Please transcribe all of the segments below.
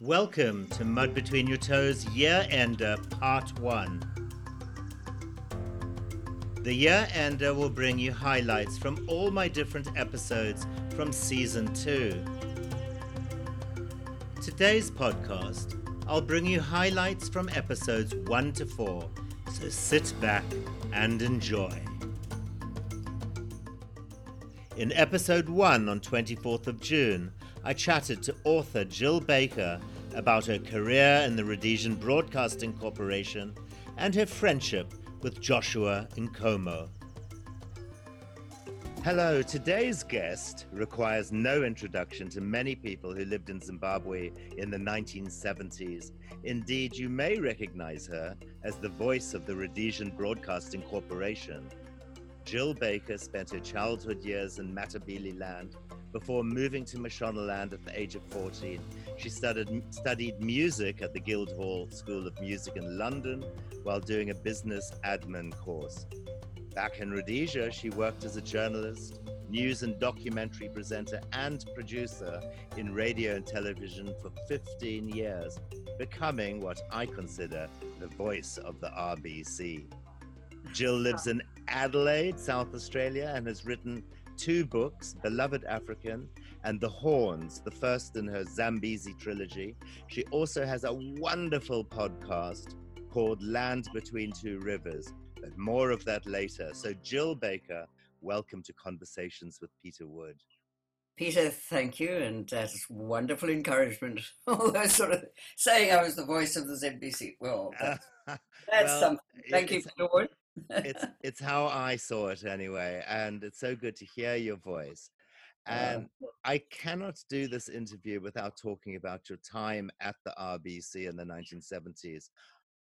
Welcome to Mud Between Your Toes Year Ender uh, Part 1. The Year Ender uh, will bring you highlights from all my different episodes from Season 2. Today's podcast, I'll bring you highlights from episodes 1 to 4, so sit back and enjoy. In episode 1 on 24th of June, I chatted to author Jill Baker about her career in the Rhodesian Broadcasting Corporation and her friendship with Joshua Nkomo. Hello, today's guest requires no introduction to many people who lived in Zimbabwe in the 1970s. Indeed, you may recognize her as the voice of the Rhodesian Broadcasting Corporation. Jill Baker spent her childhood years in Matabele land before moving to Mashonaland at the age of 14. She studied, studied music at the Guildhall School of Music in London while doing a business admin course. Back in Rhodesia, she worked as a journalist, news and documentary presenter, and producer in radio and television for 15 years, becoming what I consider the voice of the RBC. Jill lives in Adelaide, South Australia, and has written two books Beloved African and The Horns, the first in her Zambezi trilogy. She also has a wonderful podcast called Land Between Two Rivers, but more of that later. So, Jill Baker, welcome to Conversations with Peter Wood. Peter, thank you, and that's wonderful encouragement. Although, sort of saying I was the voice of the ZBC. Well, that's, that's well, something. Thank you, Peter Wood it's it's how I saw it anyway, and it's so good to hear your voice. And uh, I cannot do this interview without talking about your time at the RBC in the 1970s.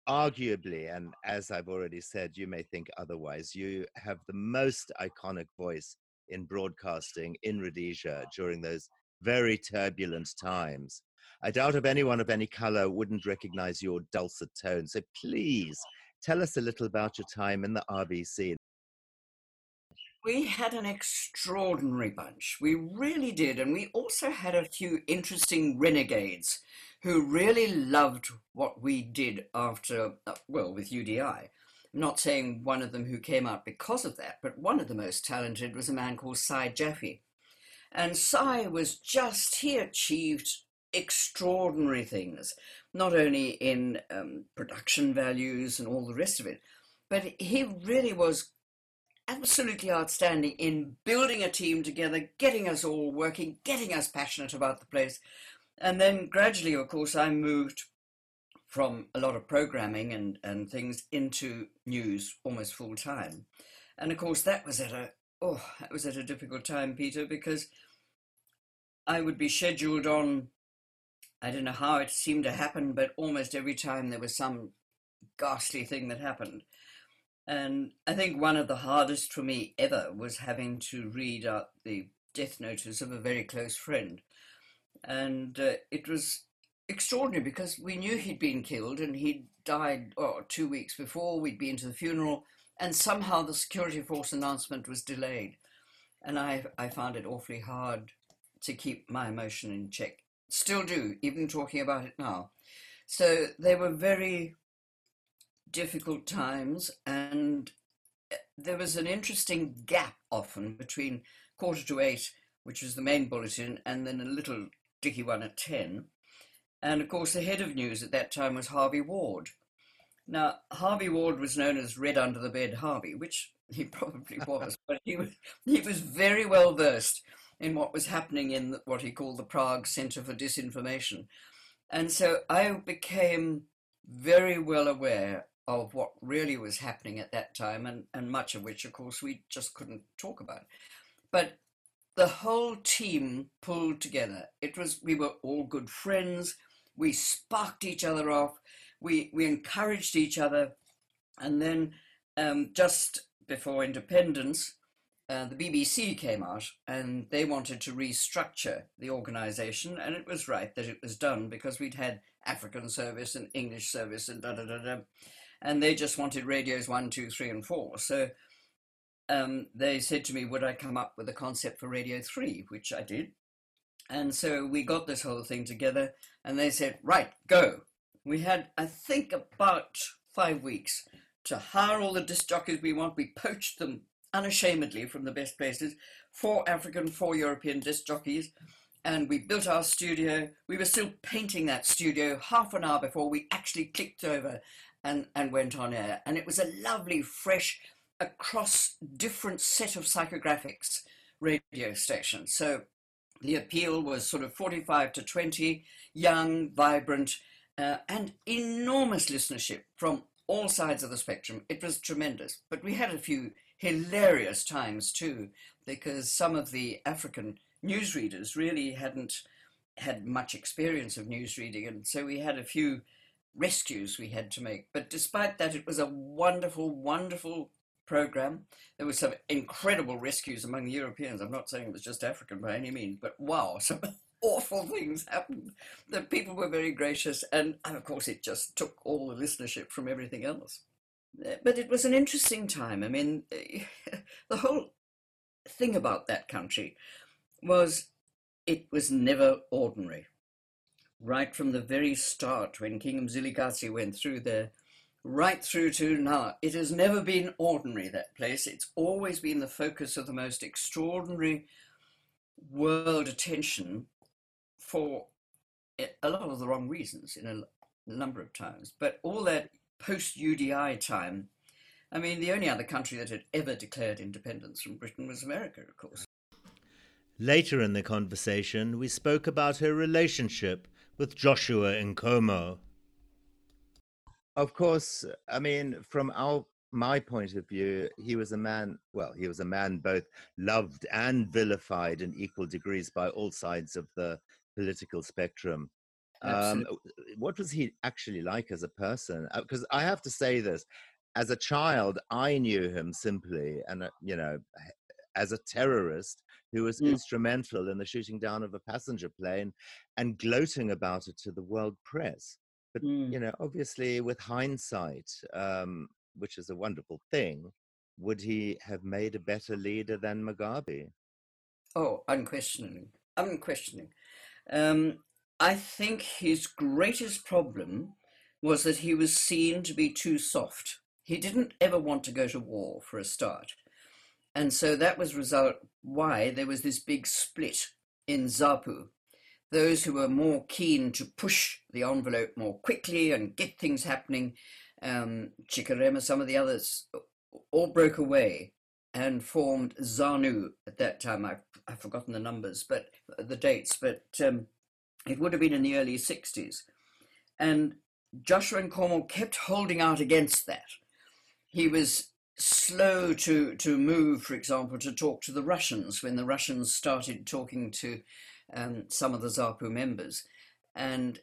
Arguably, and as I've already said, you may think otherwise, you have the most iconic voice in broadcasting in Rhodesia during those very turbulent times. I doubt if anyone of any color wouldn't recognize your dulcet tone. So please Tell us a little about your time in the RBC. We had an extraordinary bunch. We really did. And we also had a few interesting renegades who really loved what we did after, uh, well, with UDI. I'm not saying one of them who came out because of that, but one of the most talented was a man called Cy Jaffe. And Cy was just, he achieved extraordinary things, not only in um, production values and all the rest of it, but he really was absolutely outstanding in building a team together, getting us all working, getting us passionate about the place. And then gradually, of course, I moved from a lot of programming and, and things into news almost full time. And of course, that was at a oh, that was at a difficult time, Peter, because I would be scheduled on I don't know how it seemed to happen, but almost every time there was some ghastly thing that happened. And I think one of the hardest for me ever was having to read out the death notice of a very close friend. And uh, it was extraordinary because we knew he'd been killed and he'd died oh, two weeks before. We'd been to the funeral, and somehow the security force announcement was delayed. And I, I found it awfully hard to keep my emotion in check still do, even talking about it now. So they were very difficult times, and eh, there was an interesting gap often between quarter to eight, which was the main bulletin, and then a little dicky one at 10. And of course, the head of news at that time was Harvey Ward. Now, Harvey Ward was known as Red Under the Bed Harvey, which he probably was, but he was, he was very well versed in what was happening in what he called the Prague Center for Disinformation. And so I became very well aware of what really was happening at that time, and, and much of which, of course, we just couldn't talk about. But the whole team pulled together. It was we were all good friends. We sparked each other off. We we encouraged each other, and then um, just before independence, uh, the BBC came out and they wanted to restructure the organisation, and it was right that it was done because we'd had African service and English service and da da da da, and they just wanted radios one, two, three, and four. So um, they said to me, would I come up with a concept for Radio 3, which I did. And so we got this whole thing together, and they said, right, go. We had, I think, about five weeks to hire all the disc jockeys we want. We poached them unashamedly from the best places, four African, four European disc jockeys, and we built our studio. We were still painting that studio half an hour before we actually clicked over and, and went on air. And it was a lovely, fresh, across different set of psychographics radio station. So the appeal was sort of 45 to 20, young, vibrant, uh, and enormous listenership from all sides of the spectrum. It was tremendous. But we had a few hilarious times too, because some of the African newsreaders really hadn't had much experience of newsreading. And so we had a few rescues we had to make. But despite that, it was a wonderful, wonderful program. There were some incredible rescues among the Europeans. I'm not saying it was just African by any means, but wow, some awful things happened. The people were very gracious, and, and of course, it just took all the listenership from everything else. Uh, but it was an interesting time. I mean, the whole thing about that country was it was never ordinary. Right from the very start, when King Mzilikazi went through there, right through to now. It has never been ordinary, that place. It's always been the focus of the most extraordinary world attention for a lot of the wrong reasons in a number of times. But all that post UDI time, I mean, the only other country that had ever declared independence from Britain was America, of course. Later in the conversation, we spoke about her relationship with Joshua Nkomo. Of course, I mean, from our my point of view, he was a man. Well, he was a man both loved and vilified in equal degrees by all sides of the political spectrum. Um, what was he actually like as a person? Because uh, I have to say this: as a child, I knew him simply, and uh, you know, as a terrorist who was mm. instrumental in the shooting down of a passenger plane, and gloating about it to the world press. But mm. you know, obviously, with hindsight, um, which is a wonderful thing, would he have made a better leader than Mugabe? Oh, unquestioning, unquestioning. Um, I think his greatest problem was that he was seen to be too soft. He didn't ever want to go to war for a start. And so that was result why there was this big split in ZAPU those who were more keen to push the envelope more quickly and get things happening, um, Chikerema, some of the others, all broke away and formed ZANU at that time. I've, I've forgotten the numbers, but the dates, but um, it would have been in the early 60s. And Joshua Nkomo kept holding out against that. He was slow to, to move, for example, to talk to the Russians when the Russians started talking to um, some of the ZAPU members. And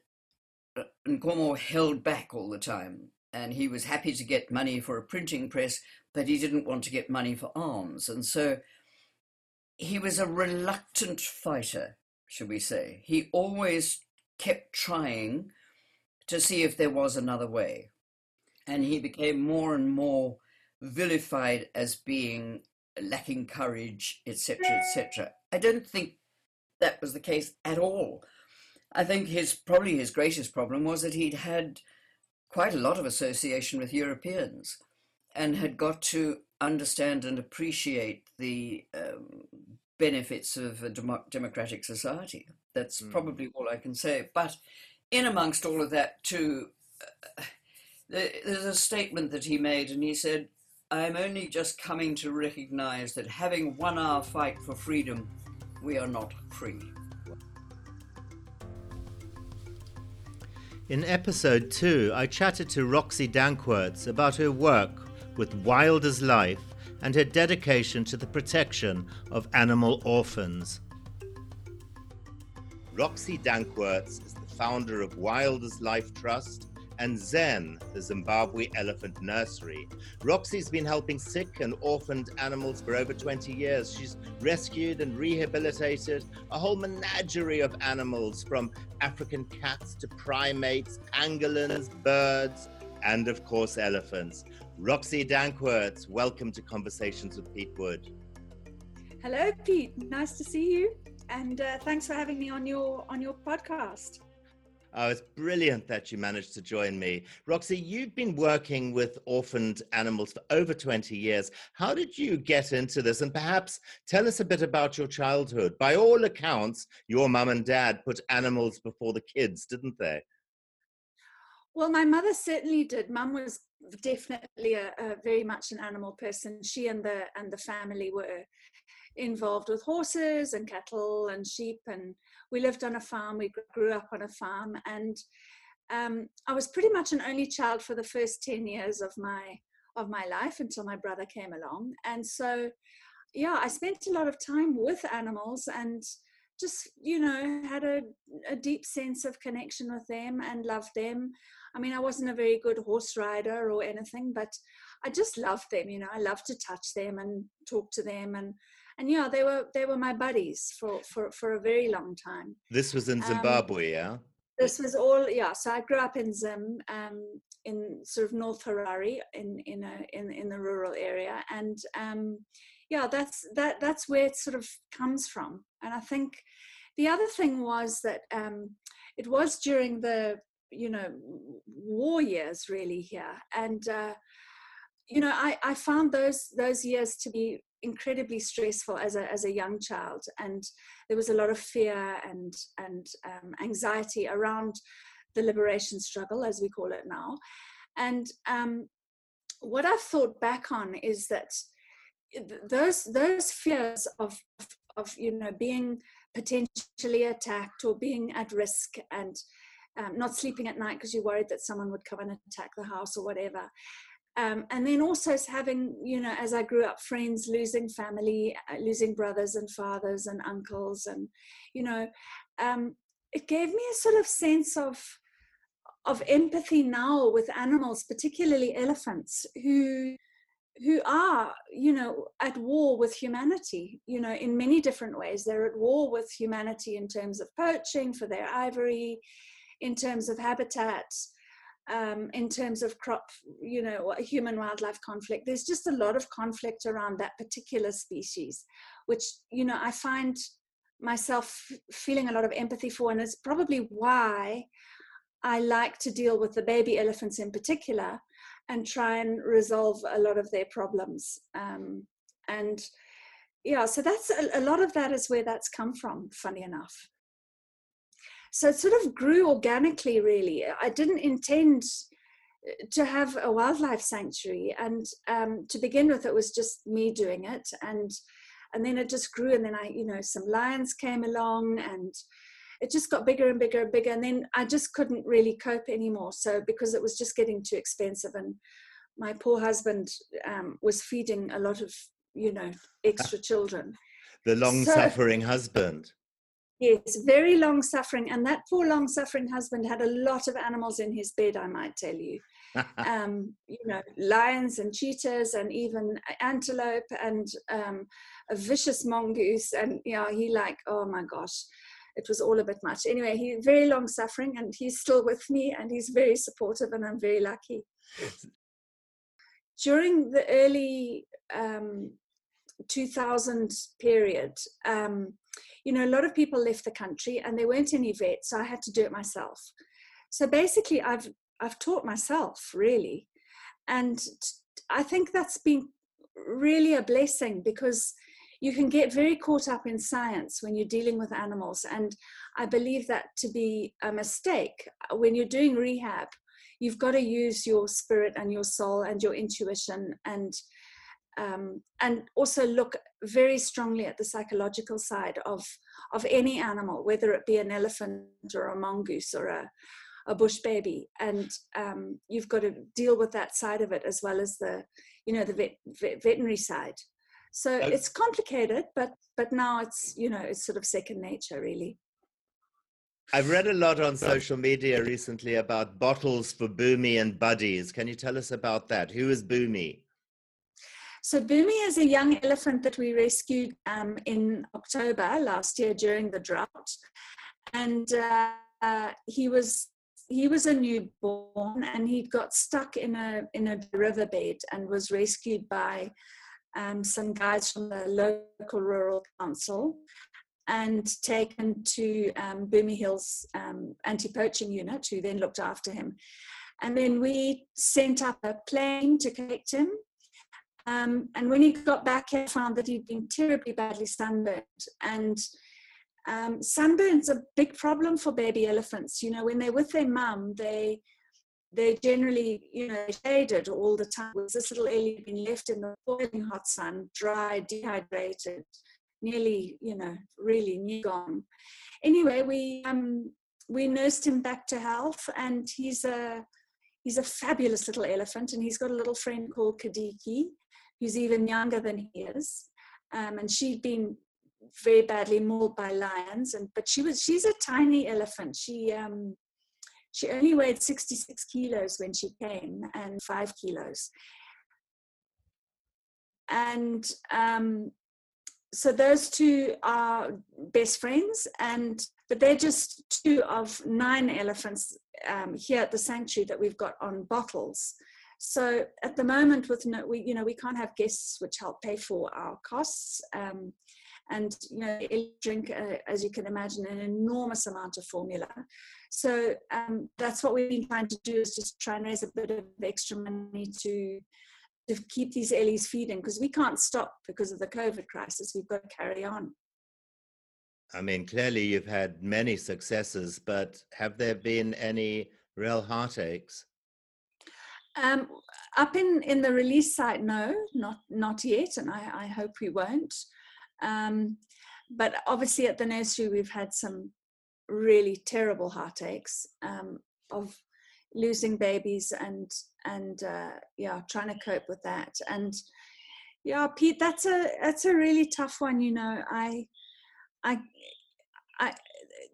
uh, Nkomo held back all the time. And he was happy to get money for a printing press, but he didn't want to get money for arms. And so he was a reluctant fighter, should we say. He always kept trying to see if there was another way. And he became more and more vilified as being lacking courage, etc., etc. I don't think that was the case at all. I think his probably his greatest problem was that he'd had quite a lot of association with Europeans and had got to understand and appreciate the um, benefits of a dem- democratic society. That's mm. probably all I can say. But in amongst all of that, too, uh, there's a statement that he made, and he said, I'm only just coming to recognize that having won our fight for freedom we are not free. In episode 2, I chatted to Roxy Danckwerts about her work with Wild is Life and her dedication to the protection of animal orphans. Roxy Danckwerts is the founder of Wild is Life Trust and Zen, the Zimbabwe Elephant Nursery. Roxy's been helping sick and orphaned animals for over 20 years. She's rescued and rehabilitated a whole menagerie of animals from African cats to primates, pangolins, birds, and of course, elephants. Roxy Danckwerts, welcome to Conversations with Pete Wood. Hello, Pete. Nice to see you. and uh, thanks for having me on your on your podcast. Oh, it's brilliant that you managed to join me. Roxy, you've been working with orphaned animals for over 20 years. How did you get into this? And perhaps tell us a bit about your childhood. By all accounts, your mum and dad put animals before the kids, didn't they? Well, my mother certainly did. Mum was definitely a, a, very much an animal person. She and the and the family were involved with horses and cattle and sheep, and we lived on a farm. We grew up on a farm, and um, I was pretty much an only child for the first ten years of my of my life until my brother came along. And so, yeah, I spent a lot of time with animals and just you know had a, a deep sense of connection with them and loved them i mean i wasn't a very good horse rider or anything but i just loved them you know i loved to touch them and talk to them and and yeah they were they were my buddies for for for a very long time this was in um, zimbabwe um, yeah this was all yeah so i grew up in zim um in sort of north harare in in a in in the rural area and um yeah, that's that that's where it sort of comes from. And I think the other thing was that um, it was during the you know war years really here, and uh, you know I, I found those those years to be incredibly stressful as a as a young child, and there was a lot of fear and and um, anxiety around the liberation struggle, as we call it now, and um, what I've thought back on is that those those fears of of you know being potentially attacked or being at risk and um, not sleeping at night because you're worried that someone would come and attack the house or whatever. Um, and then also having you know as i grew up friends losing family uh, losing brothers and fathers and uncles and you know um, it gave me a sort of sense of of empathy now with animals particularly elephants who who are you know at war with humanity you know in many different ways. They're at war with humanity in terms of poaching for their ivory in terms of habitat um, in terms of crop you know human wildlife conflict there's just a lot of conflict around that particular species which you know i find myself feeling a lot of empathy for and it's probably why i like to deal with the baby elephants in particular and try and resolve a lot of their problems. Um, and yeah, so that's a, a lot of that is where that's come from, funny enough. So it sort of grew organically, really. I didn't intend to have a wildlife sanctuary, and um, to begin with, it was just me doing it, and and then it just grew, and then I, you know, some lions came along, and it just got bigger and bigger and bigger and then i just couldn't really cope anymore. So because it was just getting too expensive and my poor husband um, was feeding a lot of you know extra children. The long so, suffering husband yes very long suffering and that poor long suffering husband had a lot of animals in his bed i might tell you um, you know lions and cheetahs and even antelope and um, a vicious mongoose and you know he like oh my gosh it was all a bit much. Anyway, he's very long suffering and he's still with me and he's very supportive and I'm very lucky. During the early um, 2000 period, um, you know, a lot of people left the country and there weren't any vets, so I had to do it myself. So basically, I've I've taught myself really, and I think that's been really a blessing because you can get very caught up in science when you're dealing with animals. And I believe that to be a mistake. When you're doing rehab, you've got to use your spirit and your soul and your intuition and um, and also look very strongly at the psychological side of of any animal, whether it be an elephant or a mongoose or a a bush baby, and um, you've got to deal with that side of it as well as the you know the vet, vet, veterinary side. So uh, it's complicated, but but now it's you know it's sort of second nature really. I've read a lot on social media recently about bottles for Bumi and buddies. Can you tell us about that? Who is Bumi? So Bumi is a young elephant that we rescued um, in October last year during the drought, and uh, uh, he was he was a newborn and he got stuck in a in a riverbed and was rescued by um, some guys from the local rural council. and taken to um, Bumi Hills um, anti-poaching unit, who then looked after him. And then we sent up a plane to collect him. Um, and when he got back, he found that he'd been terribly badly sunburned. And um, sunburn's a big problem for baby elephants. You know, when they're with their mum, they they generally, you know, shaded all the time. Was this little Ellie been left in the boiling hot sun, dry, dehydrated, nearly, you know, really near gone. Anyway, we um, we nursed him back to health, and he's a he's a fabulous little elephant, and he's got a little friend called Kadiki, who's even younger than he is, um, and she'd been very badly mauled by lions, and but she was she's a tiny elephant. She um, she only weighed 66 kilos when she came, and five kilos. And um, so those two are best friends and but they're just two of nine elephants um, here at the sanctuary that we've got on bottles so at the moment with no we you know we can't have guests which help pay for our costs um, and you know drink uh, as you can imagine an enormous amount of formula so um, that's what we've been trying to do is just try and raise a bit of extra money to to keep these Ellies feeding because we can't stop because of the COVID crisis. We've got to carry on. I mean, clearly you've had many successes, but have there been any real heartaches? Um, up in, in the release site, no, not not yet, and I, I hope we won't. Um, but obviously, at the nursery, we've had some really terrible heartaches um, of losing babies and and uh, yeah trying to cope with that and yeah pete that's a that's a really tough one you know i i i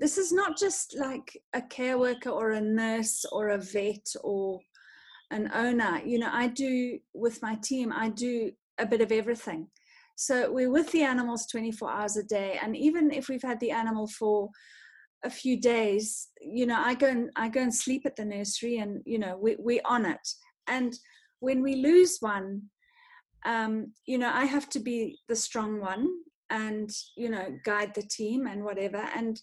this is not just like a care worker or a nurse or a vet or an owner you know i do with my team i do a bit of everything. So we're with the animals 24 hours a day and even if we've had the animal for a few days you know i go and i go and sleep at the nursery and you know we, we're on it. And when we lose one um, you know i have to be the strong one and you know guide the team and whatever. And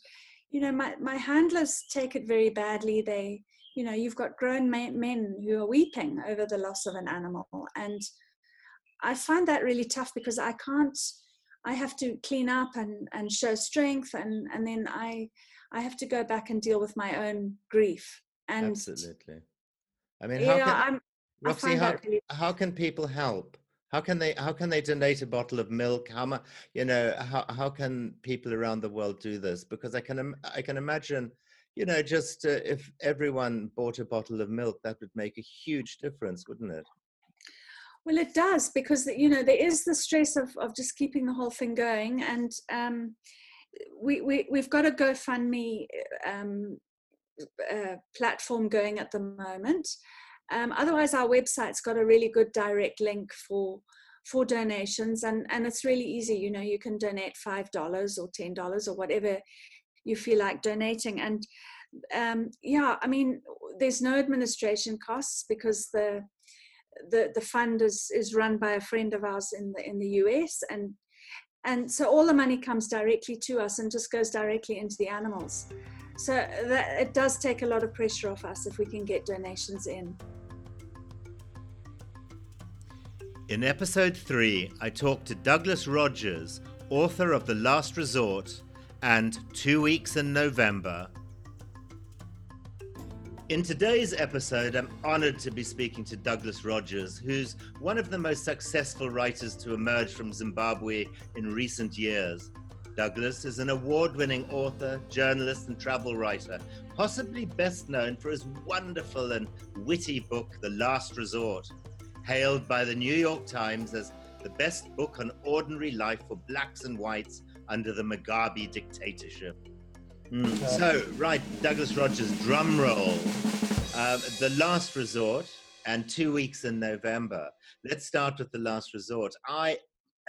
you know my, my handlers take it very badly. They you know you've got grown men who are weeping over the loss of an animal and i find that really tough because i can't i have to clean up and and show strength and and then i I have to go back and deal with my own grief. And absolutely. I mean, how yeah, can, Roxy, how, really... how can people help? How can they how can they donate a bottle of milk? How much you know? How how can people around the world do this? Because I can I can imagine, you know, just uh, if everyone bought a bottle of milk, that would make a huge difference, wouldn't it? Well, it does because you know there is the stress of of just keeping the whole thing going, and um, we, we we've got a GoFundMe um, uh, platform going at the moment. Um, otherwise, our website's got a really good direct link for for donations, and and it's really easy. You know, you can donate five dollars or ten dollars or whatever you feel like donating, and um, yeah, I mean, there's no administration costs because the the the fund is is run by a friend of ours in the in the US, and and so all the money comes directly to us and just goes directly into the animals. So that it does take a lot of pressure off us if we can get donations in. In episode 3 i talked to douglas rogers author of the last resort and two weeks in november in today's episode, I'm honored to be speaking to Douglas Rogers, who's one of the most successful writers to emerge from Zimbabwe in recent years. Douglas is an award winning author, journalist, and travel writer, possibly best known for his wonderful and witty book, The Last Resort, hailed by the New York Times as the best book on ordinary life for blacks and whites under the Mugabe dictatorship. Mm. So, right, Douglas Rogers, drum roll. Um, the Last Resort and two weeks in November. Let's start with The Last Resort. I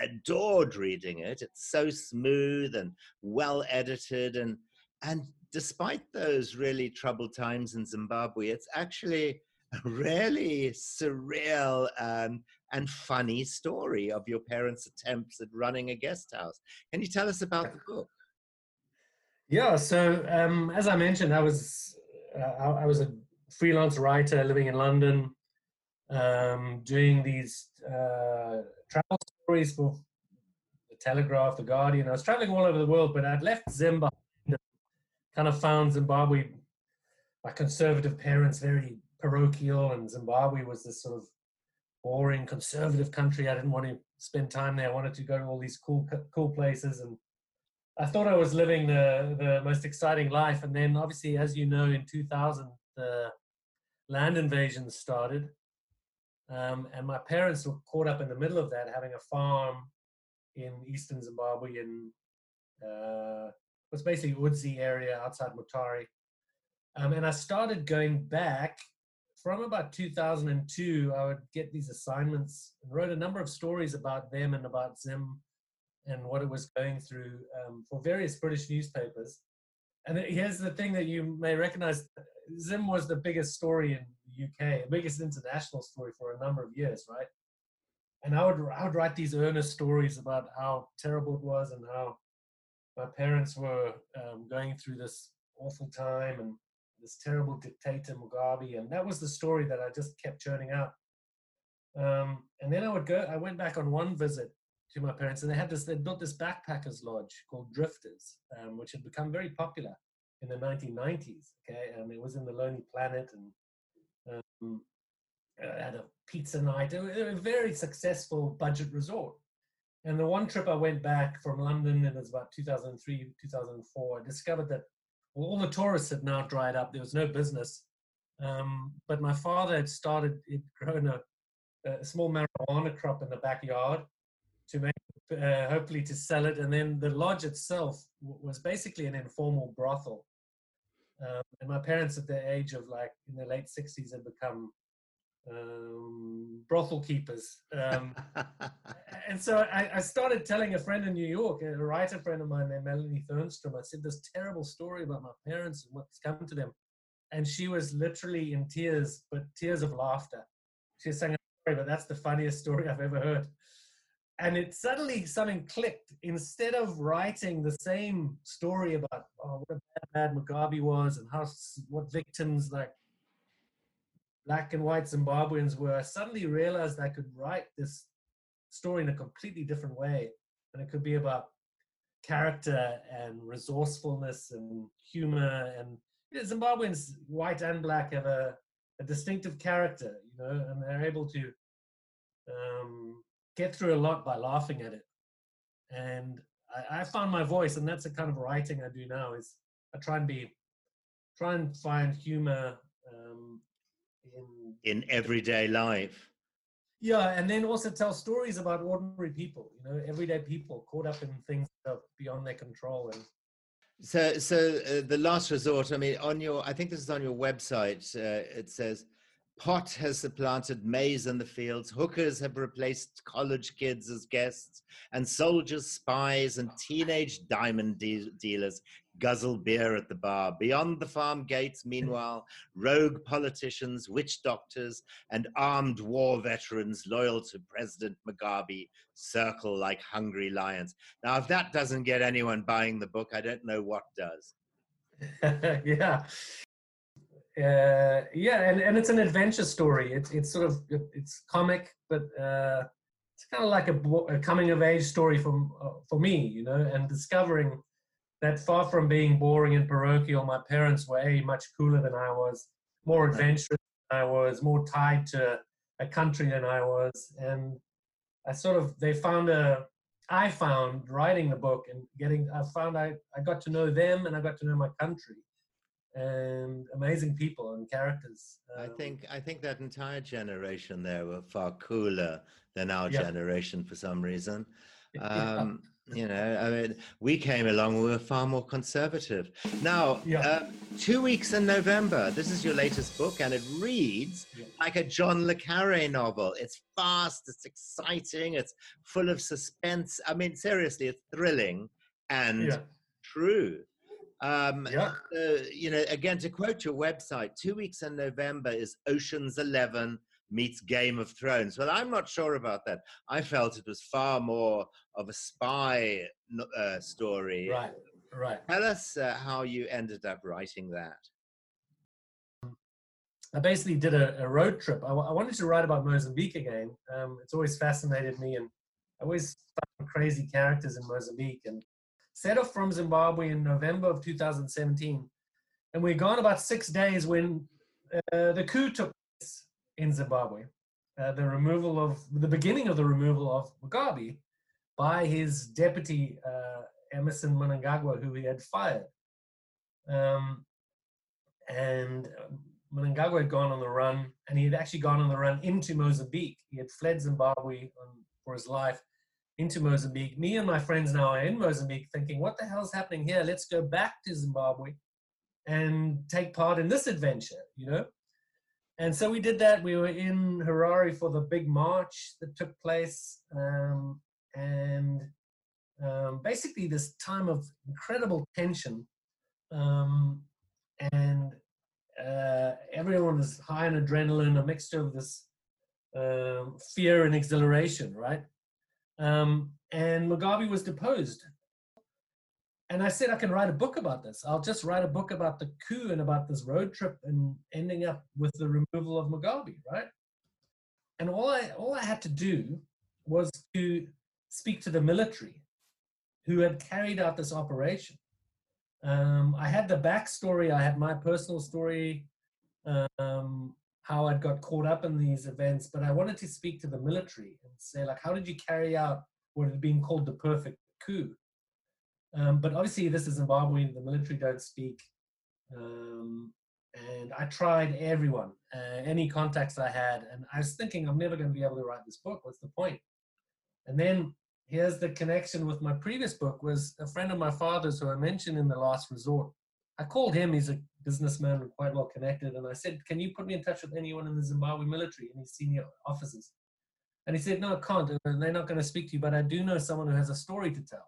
adored reading it. It's so smooth and well edited. And, and despite those really troubled times in Zimbabwe, it's actually a really surreal and, and funny story of your parents' attempts at running a guest house. Can you tell us about the book? Yeah, so um, as I mentioned, I was uh, I, was a freelance writer living in London, um, doing these uh, travel stories for the Telegraph, the Guardian. I was traveling all over the world, but I'd left Zimbabwe, kind of found Zimbabwe. My conservative parents very parochial, and Zimbabwe was this sort of boring conservative country. I didn't want to spend time there. I wanted to go to all these cool cool places, and I thought I was living the the most exciting life. And then, obviously, as you know, in 2000, the land invasion started, um, and my parents were caught up in the middle of that, having a farm in eastern Zimbabwe in uh, was basically Odzi area outside Mutare. Um, and I started going back from about 2002. I would get these assignments and wrote a number of stories about them and about Zim and what it was going through um, for various British newspapers. And here's the thing that you may recognize Zim was the biggest story in the UK, the biggest international story for a number of years, right? And I would, I would write these earnest stories about how terrible it was and how my parents were um, going through this awful time and this terrible dictator Mugabe, and that was the story that I just kept churning out. Um, and then I would go. I went back on one visit to my parents, and they had this. They built this backpackers lodge called Drifters, um, which had become very popular in the 1990s. Okay, and it was in the Lonely Planet, and um, uh, had a pizza night. It was a very successful budget resort. And the one trip I went back from London, and it was about 2003, 2004, I discovered that all the tourists had now dried up. There was no business. Um, but my father had started, he'd grown a, a, small marijuana crop in the backyard to make, uh, hopefully to sell it. And then the lodge itself was basically an informal brothel. Um, and my parents at the age of like in the late 60s had become um, brothel keepers. Um, and so I, I, started telling a friend in New York, a writer friend of mine named Melanie Thernstrom, I said this terrible story about my parents and what's come to them. And she was literally in tears, but tears of laughter. She was saying, but that's the funniest story I've ever heard. And it suddenly something clicked. Instead of writing the same story about oh, what a bad, bad Mugabe was and how what victims like black and white Zimbabweans were, I suddenly realized I could write this story in a completely different way. And it could be about character and resourcefulness and humor. And you know, Zimbabweans, white and black, have a, a, distinctive character, you know, and they're able to um, get through a lot by laughing at it. And I, I found my voice, and that's the kind of writing I do now. Is I try and be, try and find humor um, in in everyday life. Yeah, and then also tell stories about ordinary people, you know, everyday people caught up in things that are beyond their control. And so, so uh, the last resort. I mean, on your, I think this is on your website. Uh, it says pot has supplanted maize in the fields, hookers have replaced college kids as guests, and soldiers, spies, and teenage diamond de- dealers guzzle beer at the bar. Beyond the farm gates, meanwhile, rogue politicians, witch doctors, and armed war veterans loyal to President Mugabe circle like hungry lions. Now, if that doesn't get anyone buying the book, I don't know what does. yeah uh, yeah, and, and it's an adventure story. It's it's sort of it's comic, but uh, it's kind of like a, a, coming of age story from uh, for me, you know, and discovering that far from being boring and parochial, my parents were a much cooler than I was, more adventurous than I was, more tied to a country than I was, and I sort of they found a I found writing the book and getting I found I, I got to know them and I got to know my country and amazing people and characters. Um, I think I think that entire generation there were far cooler than our yeah. generation for some reason. Um. You know, I mean, we came along, we were far more conservative. Now, yeah. uh, two weeks in November, this is your latest book, and it reads like a John Le Carre novel. It's fast, it's exciting, it's full of suspense. I mean, seriously, it's thrilling and true. Um, yeah. Uh, you know, again, to quote your website, two weeks in November is Ocean's Eleven meets Game of Thrones. Well, I'm not sure about that. I felt it was far more of a spy uh, story. Right. Right. Tell us uh, how you ended up writing that. I basically did a, a road trip. I, w- I wanted to write about Mozambique again. Um, it's always fascinated me, and I always found crazy characters in Mozambique. And set off from Zimbabwe in November of 2017, and we'd gone about six days when uh, the coup took place in Zimbabwe. Uh, the removal of the beginning of the removal of Mugabe by his deputy uh, Emmerson Mnangagwa, who he had fired. Um, and Mnangagwa had gone on the run, and he had actually gone on the run into Mozambique. He had fled Zimbabwe um, for his life into Mozambique. Me and my friends now are in Mozambique thinking, what the hell's happening here? Let's go back to Zimbabwe and take part in this adventure, you know? And so we did that. We were in Harare for the big march that took place. Um, and um, basically, this time of incredible tension. Um, and uh, everyone is high on adrenaline, a mixture of this um, fear and exhilaration, right? Um, and Mugabe was deposed. And I said, I can write a book about this. I'll just write a book about the coup and about this road trip and ending up with the removal of Mugabe, right? And all I, all I had to do was to speak to the military who had carried out this operation. Um, I had the backstory, I had my personal story, um, how I'd got caught up in these events, but I wanted to speak to the military and say, like, how did you carry out what had been called the perfect coup? Um, but obviously, this is Zimbabwe, the military don't speak. Um, and I tried everyone, uh, any contacts I had, and I was thinking, I'm never going to be able to write this book. What's the point? And then here's the connection with my previous book was a friend of my father's who I mentioned in the last resort. I called him, he's a businessman and quite well connected, and I said, Can you put me in touch with anyone in the Zimbabwe military any senior officers? And he said, No, I can't. They're not going to speak to you, but I do know someone who has a story to tell.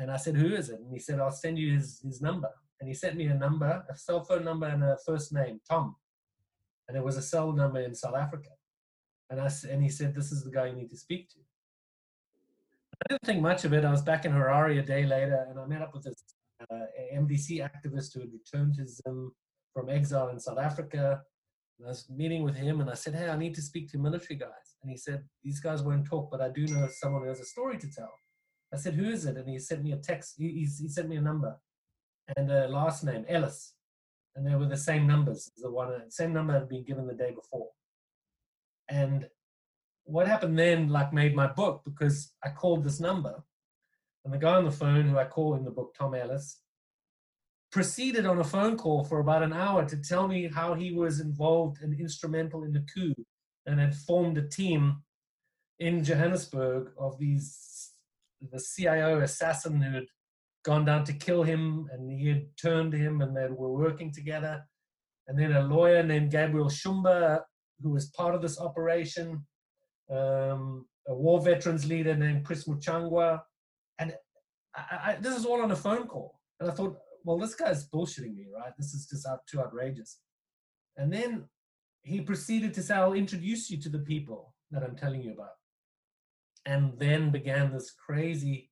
And I said, Who is it? And he said, I'll send you his, his number. And he sent me a number, a cell phone number, and a first name, Tom. And it was a cell number in South Africa. And, I, and he said, This is the guy you need to speak to. I didn't think much of it. I was back in Harare a day later, and I met up with this uh, MDC activist who had returned his um, from exile in South Africa. And I was meeting with him, and I said, "Hey, I need to speak to military guys." And he said, "These guys won't talk, but I do know someone who has a story to tell." I said, "Who is it?" And he sent me a text. He, he, he sent me a number and a last name, Ellis, and they were the same numbers as the one, same number had been given the day before. And what happened then like made my book because I called this number and the guy on the phone who I call in the book, Tom Ellis, proceeded on a phone call for about an hour to tell me how he was involved and instrumental in the coup and had formed a team in Johannesburg of these the CIO assassin who had gone down to kill him and he had turned him and they were working together. And then a lawyer named Gabriel Shumba, who was part of this operation, um, a war veterans leader named Chris Mutsvangwa. And I, I, this is all on a phone call. And I thought, well, this guy's bullshitting me, right? This is just out, too outrageous. And then he proceeded to say, I'll introduce you to the people that I'm telling you about. And then began this crazy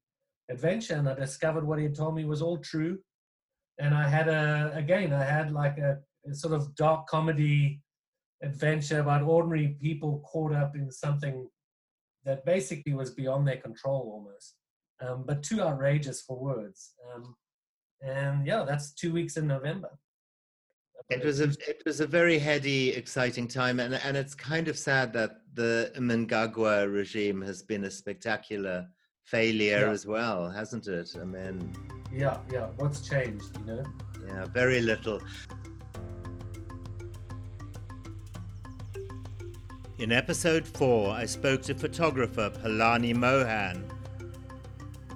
adventure. And I discovered what he had told me was all true. And I had a, again, I had like a, a sort of dark comedy adventure about ordinary people caught up in something that basically was beyond their control almost, um, but too outrageous for words. Um, and yeah, that's two weeks in November. It was a it was a very heady, exciting time, and and it's kind of sad that the Mnangagwa regime has been a spectacular failure Yeah. as well, hasn't it? I mean, Yeah, yeah. What's changed, you know? yeah, very little. In episode 4, I spoke to photographer Palani Mohan.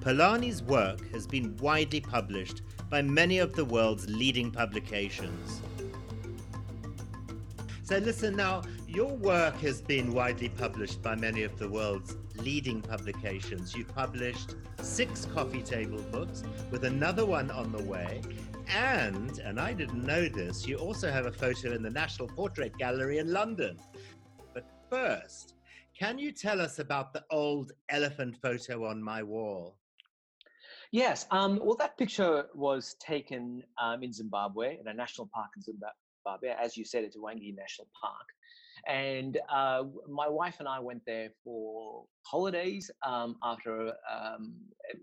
Palani's work has been widely published by many of the world's leading publications. So, listen now, your work has been widely published by many of the world's leading publications. You've published six coffee table books, with another one on the way. And, and I didn't know this, you also have a photo in the National Portrait Gallery in London. But first, can you tell us about the old elephant photo on my wall? Yes. Um, well, that picture was taken um, in Zimbabwe, in a national park in Zimbabwe. As you said, it's Hwange National Park. And uh, my wife and I went there for holidays um, after, um,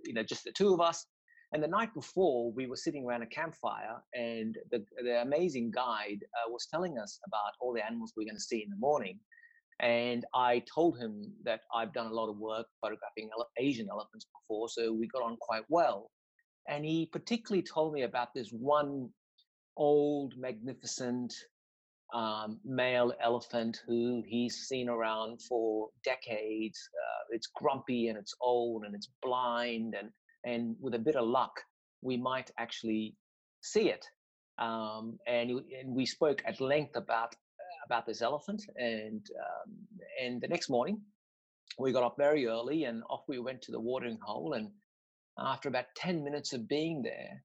you know, just the two of us. And the night before, we were sitting around a campfire, and the, the amazing guide uh, was telling us about all the animals we are going to see in the morning. And I told him that I've done a lot of work photographing Asian elephants before, so we got on quite well. And he particularly told me about this one old, magnificent um, male elephant who he's seen around for decades. Uh, it's grumpy and it's old and it's blind, and and with a bit of luck, we might actually see it. Um, and, and we spoke at length about about this elephant. And um, and the next morning, we got up very early and off we went to the watering hole. And after about ten minutes of being there,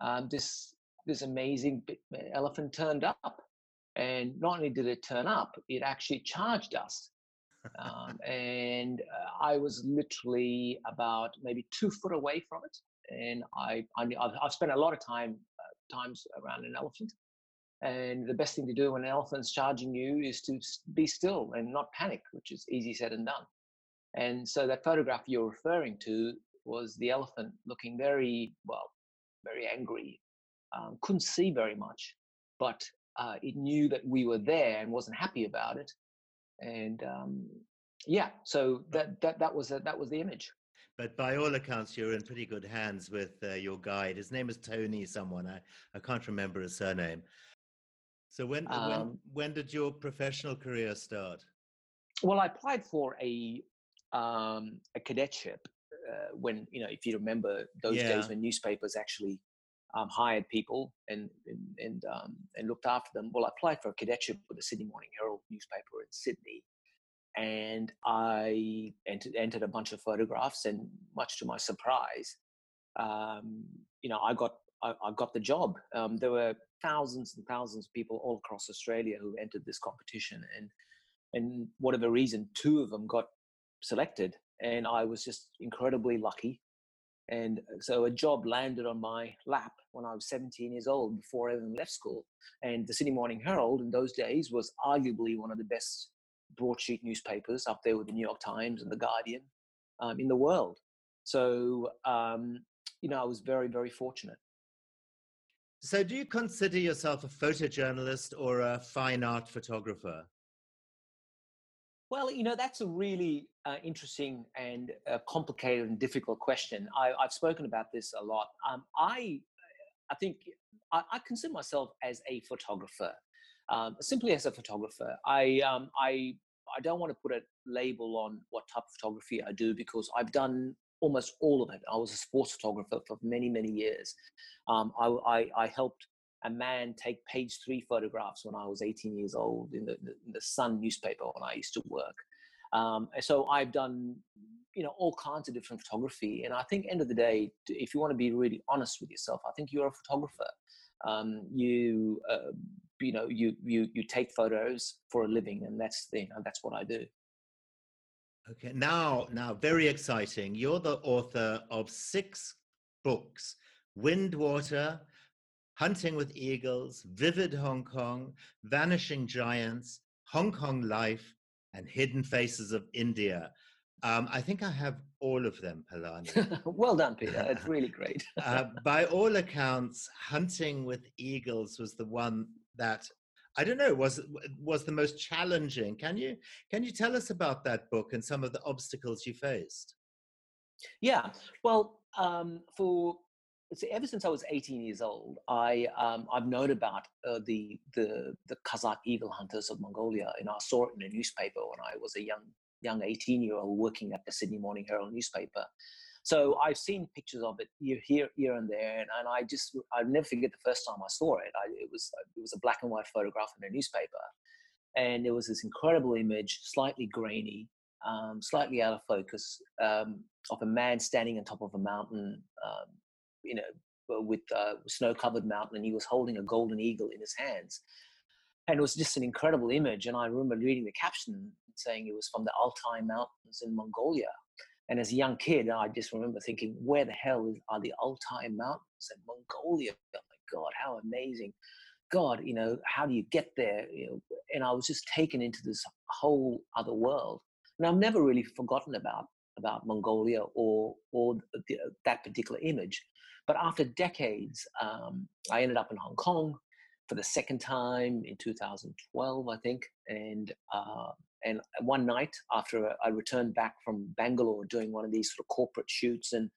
um, this this amazing elephant turned up. And not only did it turn up, it actually charged us. Um, and uh, I was literally about maybe two foot away from it. And I, I have spent a lot of time uh, times around an elephant, and the best thing to do when an elephant's charging you is to be still and not panic, which is easy said and done. And so that photograph you're referring to was the elephant looking very, well, very angry, um, couldn't see very much, but uh, it knew that we were there and wasn't happy about it. And um, yeah, so that, that, that, was, a, that was the image. But by all accounts, you're in pretty good hands with uh, your guide. His name is Tony, someone. I, I can't remember his surname. So when um, when when did your professional career start? Well, I applied for a um, a cadetship uh, when you know if you remember those yeah. days when newspapers actually um, hired people and and and, um, and looked after them. Well, I applied for a cadetship with the Sydney Morning Herald newspaper in Sydney, and I entered, entered a bunch of photographs, and much to my surprise, um, you know, I got I, I got the job. Um, there were thousands and thousands of people all across Australia who entered this competition, and and whatever reason, two of them got selected, and I was just incredibly lucky. And so a job landed on my lap when I was 17 years old before I even left school. And the Sydney Morning Herald in those days was arguably one of the best broadsheet newspapers up there with the New York Times and the Guardian um, in the world. So, um, you know, I was very, very fortunate. So, do you consider yourself a photojournalist or a fine art photographer? Well, you know, that's a really uh, interesting and uh, complicated and difficult question. I, have spoken about this a lot. Um, I, I think I, I, consider myself as a photographer, um, simply as a photographer. I, um, I, I don't want to put a label on what type of photography I do because I've done almost all of it. I was a sports photographer for many, many years. Um, I, I, I, helped a man take page three photographs when I was 18 years old in the, in the Sun newspaper when I used to work. Um, so I've done, you know, all kinds of different photography. And I think, end of the day, if you want to be really honest with yourself, I think you're a photographer. Um, you, uh, you know, you you you take photos for a living, and that's the, you know, that's what I do. Okay, now, now, very exciting. You're the author of six books Wind, Water, Hunting with Eagles, Vivid Hong Kong, Vanishing Giants, Hong Kong Life, and Hidden Faces of India. Um, I think I have all of them, Palani. well done, Peter. It's really great. uh, by all accounts, Hunting with Eagles was the one that I don't know was was the most challenging. Can you can you tell us about that book and some of the obstacles you faced? Yeah, well, um, for ever since I was 18 years old, I um, I've known about uh, the the the Kazakh eagle hunters of Mongolia, and I saw it in a newspaper when I was a young young 18 year old working at the Sydney Morning Herald newspaper. So I've seen pictures of it here, here, and there, and, and I just I'll never forget the first time I saw it. I, it was it was a black and white photograph in a newspaper, and there was this incredible image, slightly grainy, um, slightly out of focus, um, of a man standing on top of a mountain, um, you know, with uh, snow-covered mountain, and he was holding a golden eagle in his hands, and it was just an incredible image. And I remember reading the caption saying it was from the Altai Mountains in Mongolia And as a young kid, I just remember thinking, where the hell are the Altai Mountains in Mongolia? Oh my God, how amazing. God, you know, how do you get there? You know, and I was just taken into this whole other world. And I've never really forgotten about about Mongolia or or the, that particular image. But after decades, um, I ended up in Hong Kong for the second time in 2012, I think. And uh, and one night after I returned back from Bangalore doing one of these sort of corporate shoots, and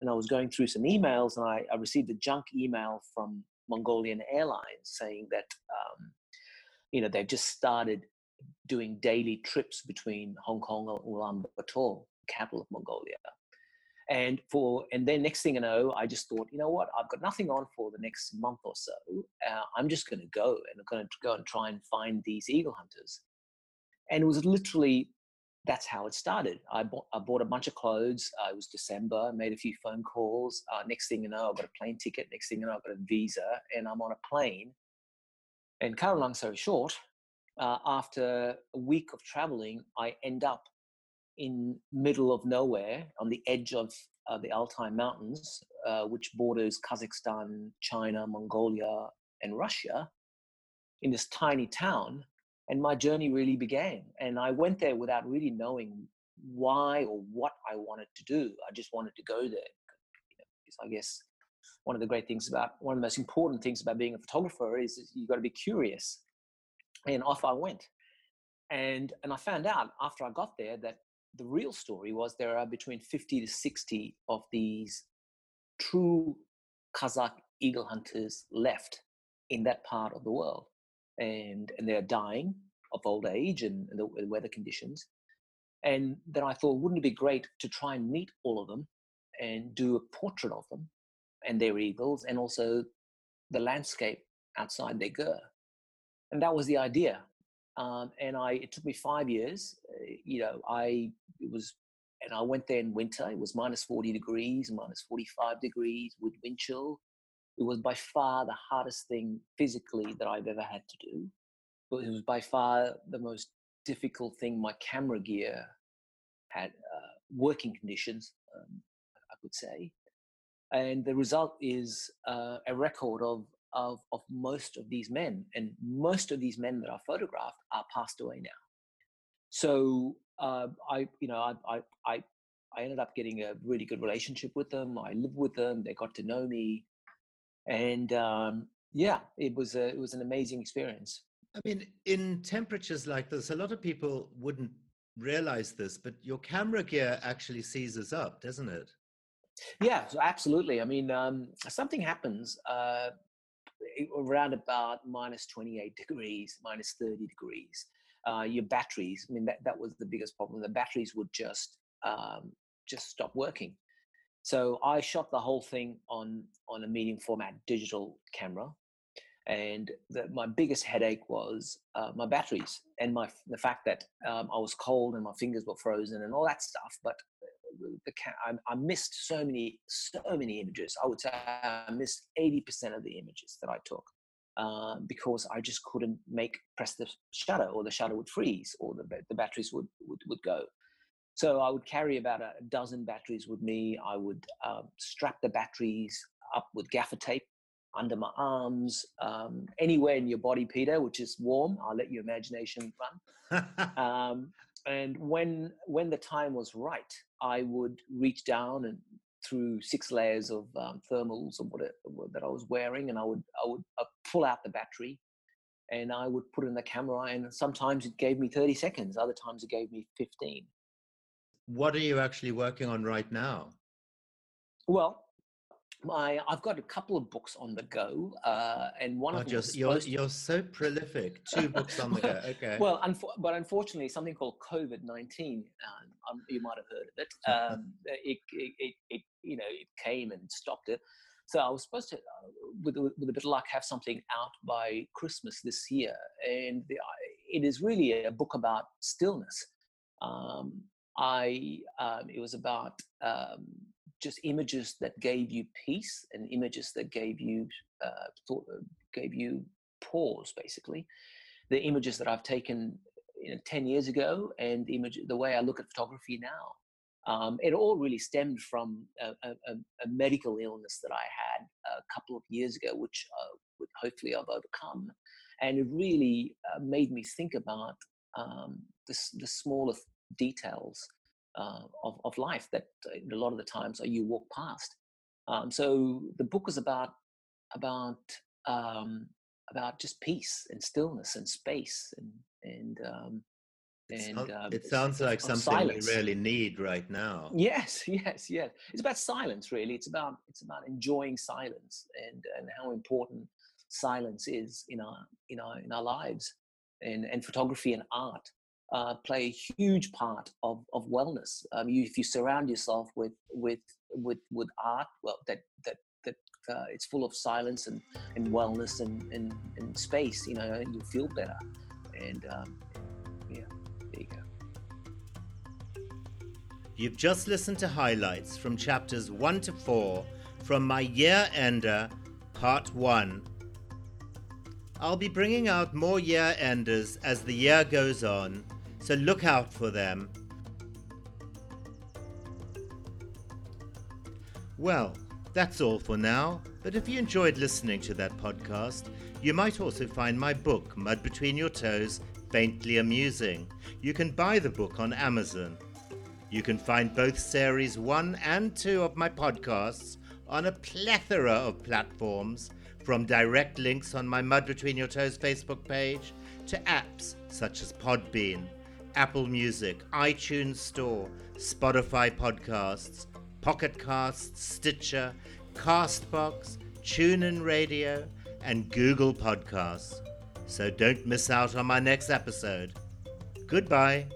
and I was going through some emails, and I, I received a junk email from Mongolian Airlines saying that um, you know they've just started doing daily trips between Hong Kong and Ulaanbaatar, capital of Mongolia. And for and then next thing I know, I just thought, you know what, I've got nothing on for the next month or so. Uh, I'm just going to go and I'm going to go and try and find these eagle hunters. And it was literally that's how it started. I bought, I bought a bunch of clothes. Uh, it was December. Made a few phone calls. Uh, next thing you know, I got a plane ticket. Next thing you know, I got a visa, and I'm on a plane. And cut a long story short, uh, after a week of traveling, I end up in middle of nowhere on the edge of uh, the Altai Mountains, uh, which borders Kazakhstan, China, Mongolia, and Russia, in this tiny town. And my journey really began. And I went there without really knowing why or what I wanted to do. I just wanted to go there. Because I guess one of the great things about one of the most important things about being a photographer is you've got to be curious. And off I went. And and I found out after I got there that the real story was there are between 50 to 60 of these true Kazakh eagle hunters left in that part of the world. And, and they're dying of old age and, the weather conditions. And then I thought, wouldn't it be great to try and meet all of them and do a portrait of them and their eagles and also the landscape outside their ger? And that was the idea. Um, and I, it took me five years. Uh, you know, I it was, and I went there in winter. It was minus 40 degrees, minus 45 degrees with wind chill. It was by far the hardest thing physically that I've ever had to do. But it was by far the most difficult thing my camera gear had uh, working conditions, um, I would say. And the result is uh, a record of of, of most of these men. And most of these men that are photographed are passed away now. So uh, I, you know, I, I, I, I ended up getting a really good relationship with them. I lived with them. They got to know me, and um, yeah, it was a, it was an amazing experience. I mean, in temperatures like this, a lot of people wouldn't realize this, but your camera gear actually seizes up, doesn't it? Yeah, so absolutely. I mean, um, something happens. Uh, around about minus 28 degrees, minus 30 degrees. Uh, your batteries, I mean, that, that was the biggest problem. The batteries would just um, just stop working. So I shot the whole thing on on a medium format digital camera, and the, my biggest headache was uh, my batteries and my the fact that um, I was cold and my fingers were frozen and all that stuff. But the I, I, missed so many so many images. I would say I missed eighty percent of the images that I took uh, because I just couldn't make press the shutter, or the shutter would freeze, or the the batteries would would, would go. So I would carry about a dozen batteries with me. I would uh, strap the batteries up with gaffer tape under my arms, um, anywhere in your body, Peter, which is warm. I'll let your imagination run. um, and when when the time was right, I would reach down and through six layers of um, thermals or whatever that I was wearing, and I would I would uh, pull out the battery, and I would put in the camera, and sometimes it gave me 30 seconds, other times it gave me 15. What are you actually working on right now? Well, my I've got a couple of books on the go, uh, and one oh, of them. Just, you're you're so prolific. Two books on the go. Okay. Well, unfo- but unfortunately, something called COVID nineteen. Um, um, you might have heard of it. Um, it, it, it, it, you know, it came and stopped it. So I was supposed to, uh, with, with a bit of luck, have something out by Christmas this year, and the, it is really a book about stillness. Um, I um, it was about um, just images that gave you peace and images that gave you uh, thought, uh, gave you pause basically the images that i've taken you know, 10 years ago and the image the way i look at photography now Um, it all really stemmed from a, a, a, medical illness that I had a couple of years ago, which uh, hopefully I've overcome. And it really uh, made me think about um, the, the smaller details uh, of, of life that uh, a lot of the times you walk past. Um, so the book is about about um, about just peace and stillness and space and and um, and um, it sounds like something silence. we really need right now. Yes, yes, yes. It's about silence, really. It's about it's about enjoying silence and and how important silence is in our in our in our lives. And and photography and art uh, play a huge part of of wellness. Um, you, if you surround yourself with with with with art, well, that that that uh, it's full of silence and, and wellness and, and, and space, you know, you feel better. And um, yeah, there you go. You've just listened to highlights from chapters 1 to 4 from my Year Ender, Part 1. I'll be bringing out more Year Enders as the year goes on, so look out for them. Well, that's all for now, but if you enjoyed listening to that podcast, you might also find my book, Mud Between Your Toes, faintly amusing. You can buy the book on Amazon. You can find both series 1 and 2 of my podcasts on a plethora of platforms, from direct links on my Mud Between Your Toes Facebook page to apps such as Podbean, Apple Music, iTunes Store, Spotify Podcasts, Pocket Casts, Stitcher, Castbox, TuneIn Radio, and Google Podcasts. So don't miss out on my next episode. Goodbye.